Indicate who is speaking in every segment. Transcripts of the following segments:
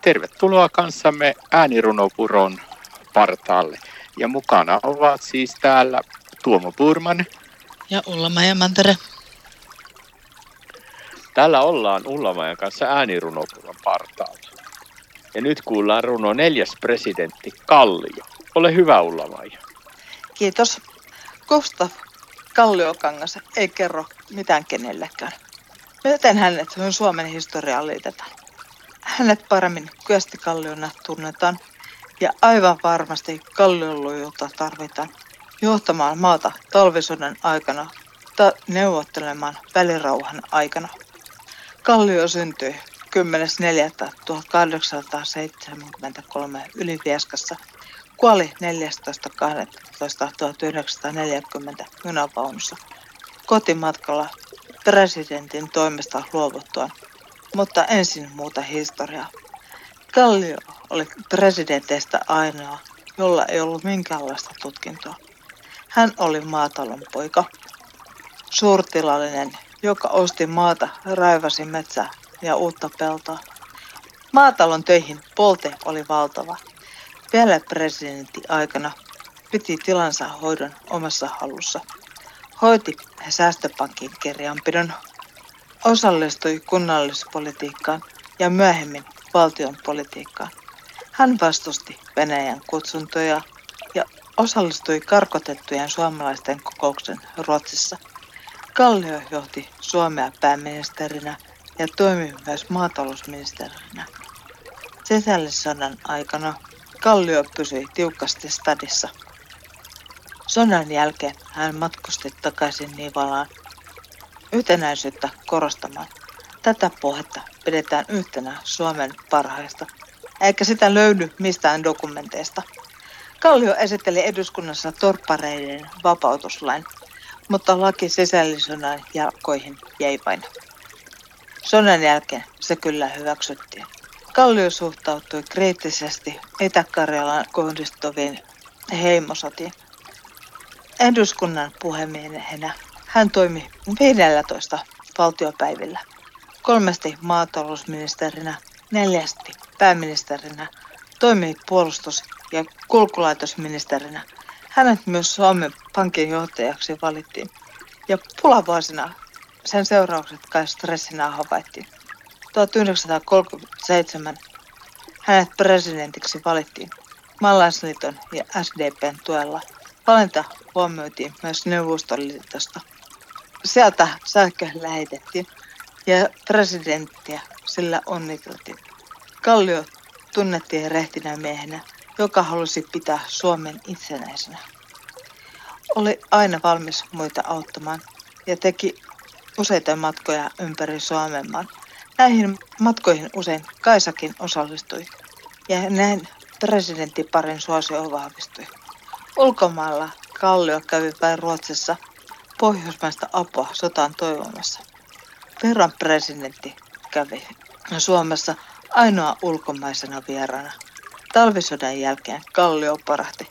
Speaker 1: Tervetuloa kanssamme äänirunopuron partaalle. Ja mukana ovat siis täällä Tuomo Purman.
Speaker 2: Ja Ullamaja Mantere.
Speaker 3: Täällä ollaan Ullamajan kanssa äänirunopuron partaalla. Ja nyt kuullaan runo neljäs presidentti Kallio. Ole hyvä Ullamaja.
Speaker 2: Kiitos. Gustav Kalliokangas ei kerro mitään kenellekään. Miten hänet Suomen historiaan liitetään? Hänet paremmin Kyösti Kalliona tunnetaan ja aivan varmasti kalliolujuutta tarvitaan johtamaan maata talvisodan aikana tai neuvottelemaan välirauhan aikana. Kallio syntyi 10.4.1873 Ylivieskassa. Kuoli 14.12.1940 junavaunussa kotimatkalla presidentin toimesta luovuttuaan, mutta ensin muuta historiaa. Kallio oli presidenteistä ainoa, jolla ei ollut minkäänlaista tutkintoa. Hän oli maatalon poika, suurtilallinen, joka osti maata, raivasi metsää ja uutta peltoa. Maatalon töihin polte oli valtava. Vielä presidentti aikana piti tilansa hoidon omassa hallussa. Hoiti säästöpankin kirjanpidon, osallistui kunnallispolitiikkaan ja myöhemmin valtion politiikkaan. Hän vastusti Venäjän kutsuntoja ja osallistui karkotettujen suomalaisten kokouksen Ruotsissa. Kallio johti Suomea pääministerinä ja toimi myös maatalousministerinä. Sisällissodan aikana Kallio pysyi tiukasti stadissa. Sodan jälkeen hän matkusti takaisin Nivalaan yhtenäisyyttä korostamaan. Tätä puhetta pidetään yhtenä Suomen parhaista, eikä sitä löydy mistään dokumenteista. Kallio esitteli eduskunnassa torppareiden vapautuslain, mutta laki sisällissodan jalkoihin jäi vain. Sodan jälkeen se kyllä hyväksyttiin. Kallio suhtautui kriittisesti Itä-Karjalan kohdistuviin heimosotiin. Eduskunnan puhemiehenä hän toimi 15 valtiopäivillä, kolmesti maatalousministerinä, neljästi pääministerinä, toimi puolustus- ja kulkulaitosministerinä. Hänet myös Suomen pankin johtajaksi valittiin. Ja pulavuosina sen seuraukset kai stressinä havaittiin. 1937 hänet presidentiksi valittiin Maalaisliiton ja SDPn tuella. Valinta huomioitiin myös Neuvostoliitosta. Sieltä sähkö lähetettiin ja presidenttiä sillä onniteltiin. Kallio tunnettiin rehtinä miehenä, joka halusi pitää Suomen itsenäisenä. Oli aina valmis muita auttamaan ja teki useita matkoja ympäri Suomenmaan. Näihin matkoihin usein Kaisakin osallistui ja näin presidenttiparin suosio vahvistui. Ulkomailla Kallio kävi vain Ruotsissa pohjoismaista apua sotaan toivomassa. Verran presidentti kävi Suomessa ainoa ulkomaisena vieraana. Talvisodan jälkeen Kallio parahti.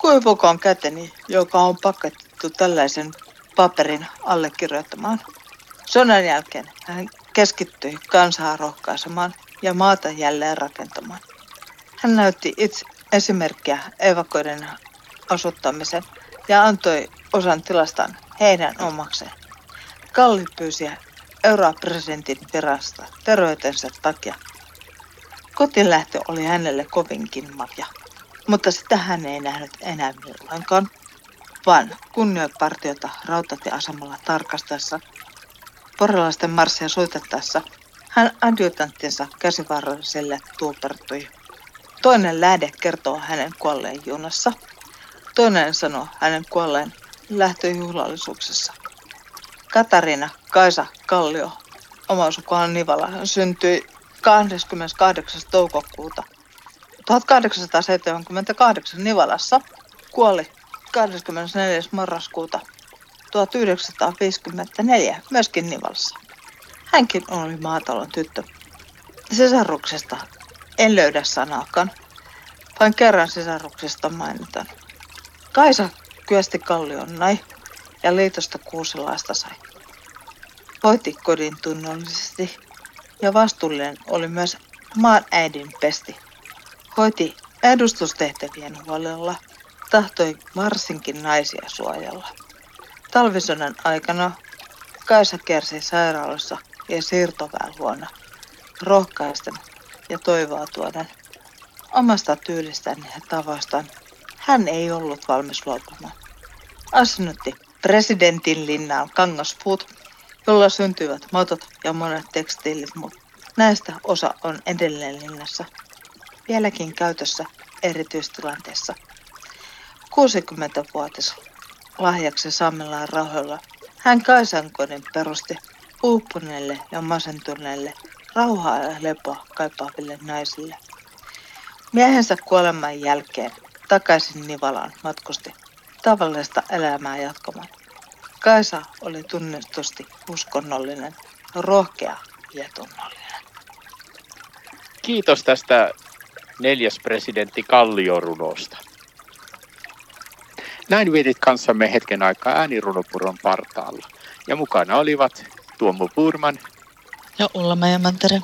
Speaker 2: Kuivukoon käteni, joka on paketettu tällaisen paperin allekirjoittamaan. Sodan jälkeen hän keskittyi kansaa rohkaisemaan ja maata jälleen rakentamaan. Hän näytti itse esimerkkiä evakoiden asuttamisen ja antoi osan tilastaan heidän omakseen. Kalli pyysi europresidentin virasta terveytensä takia. Kotilähtö oli hänelle kovinkin marja, mutta sitä hän ei nähnyt enää milloinkaan, vaan kunnioipartiota rautatieasemalla tarkastaessa, porilaisten marssia soitettaessa, hän adjutanttinsa käsivaralliselle tuupertui. Toinen lähde kertoo hänen kuolleen junassa, toinen sanoo hänen kuolleen lähtöjuhlallisuuksessa. Katarina Kaisa Kallio, oma sukuhan Nivala, syntyi 28. toukokuuta 1878 Nivalassa, kuoli 24. marraskuuta 1954 myöskin Nivalassa. Hänkin oli maatalon tyttö. Sisaruksesta en löydä sanaakaan, vain kerran sisaruksesta mainitaan. Kaisa kyösti Kallionnai ja liitosta kuusilaista sai. Hoiti kodin tunnollisesti ja vastuullinen oli myös maan äidin pesti. Hoiti edustustehtävien huolella, tahtoi varsinkin naisia suojella. Talvisodan aikana Kaisa kärsi sairaalassa ja siirtoväenluona, rohkaisten ja toivoa tuoden. Omasta tyylistään ja tavastaan hän ei ollut valmis luopumaan. Asennutti presidentin linnaan kangaspuut, jolla syntyivät matot ja monet tekstiilit, mutta näistä osa on edelleen linnassa, vieläkin käytössä erityistilanteessa. 60-vuotis lahjaksi Sammelaan rahoilla hän Kaisankodin perusti uupuneille ja masentuneille rauhaa ja lepoa kaipaaville naisille. Miehensä kuoleman jälkeen takaisin Nivalaan matkusti tavallista elämää jatkamaan. Kaisa oli tunnetusti uskonnollinen, rohkea ja tunnollinen.
Speaker 3: Kiitos tästä neljäs presidentti Kalliorunosta.
Speaker 1: Näin vietit kanssamme hetken aikaa äänirunopuron partaalla. Ja mukana olivat Tuomo Purman
Speaker 2: ja Ulla Meijamantere.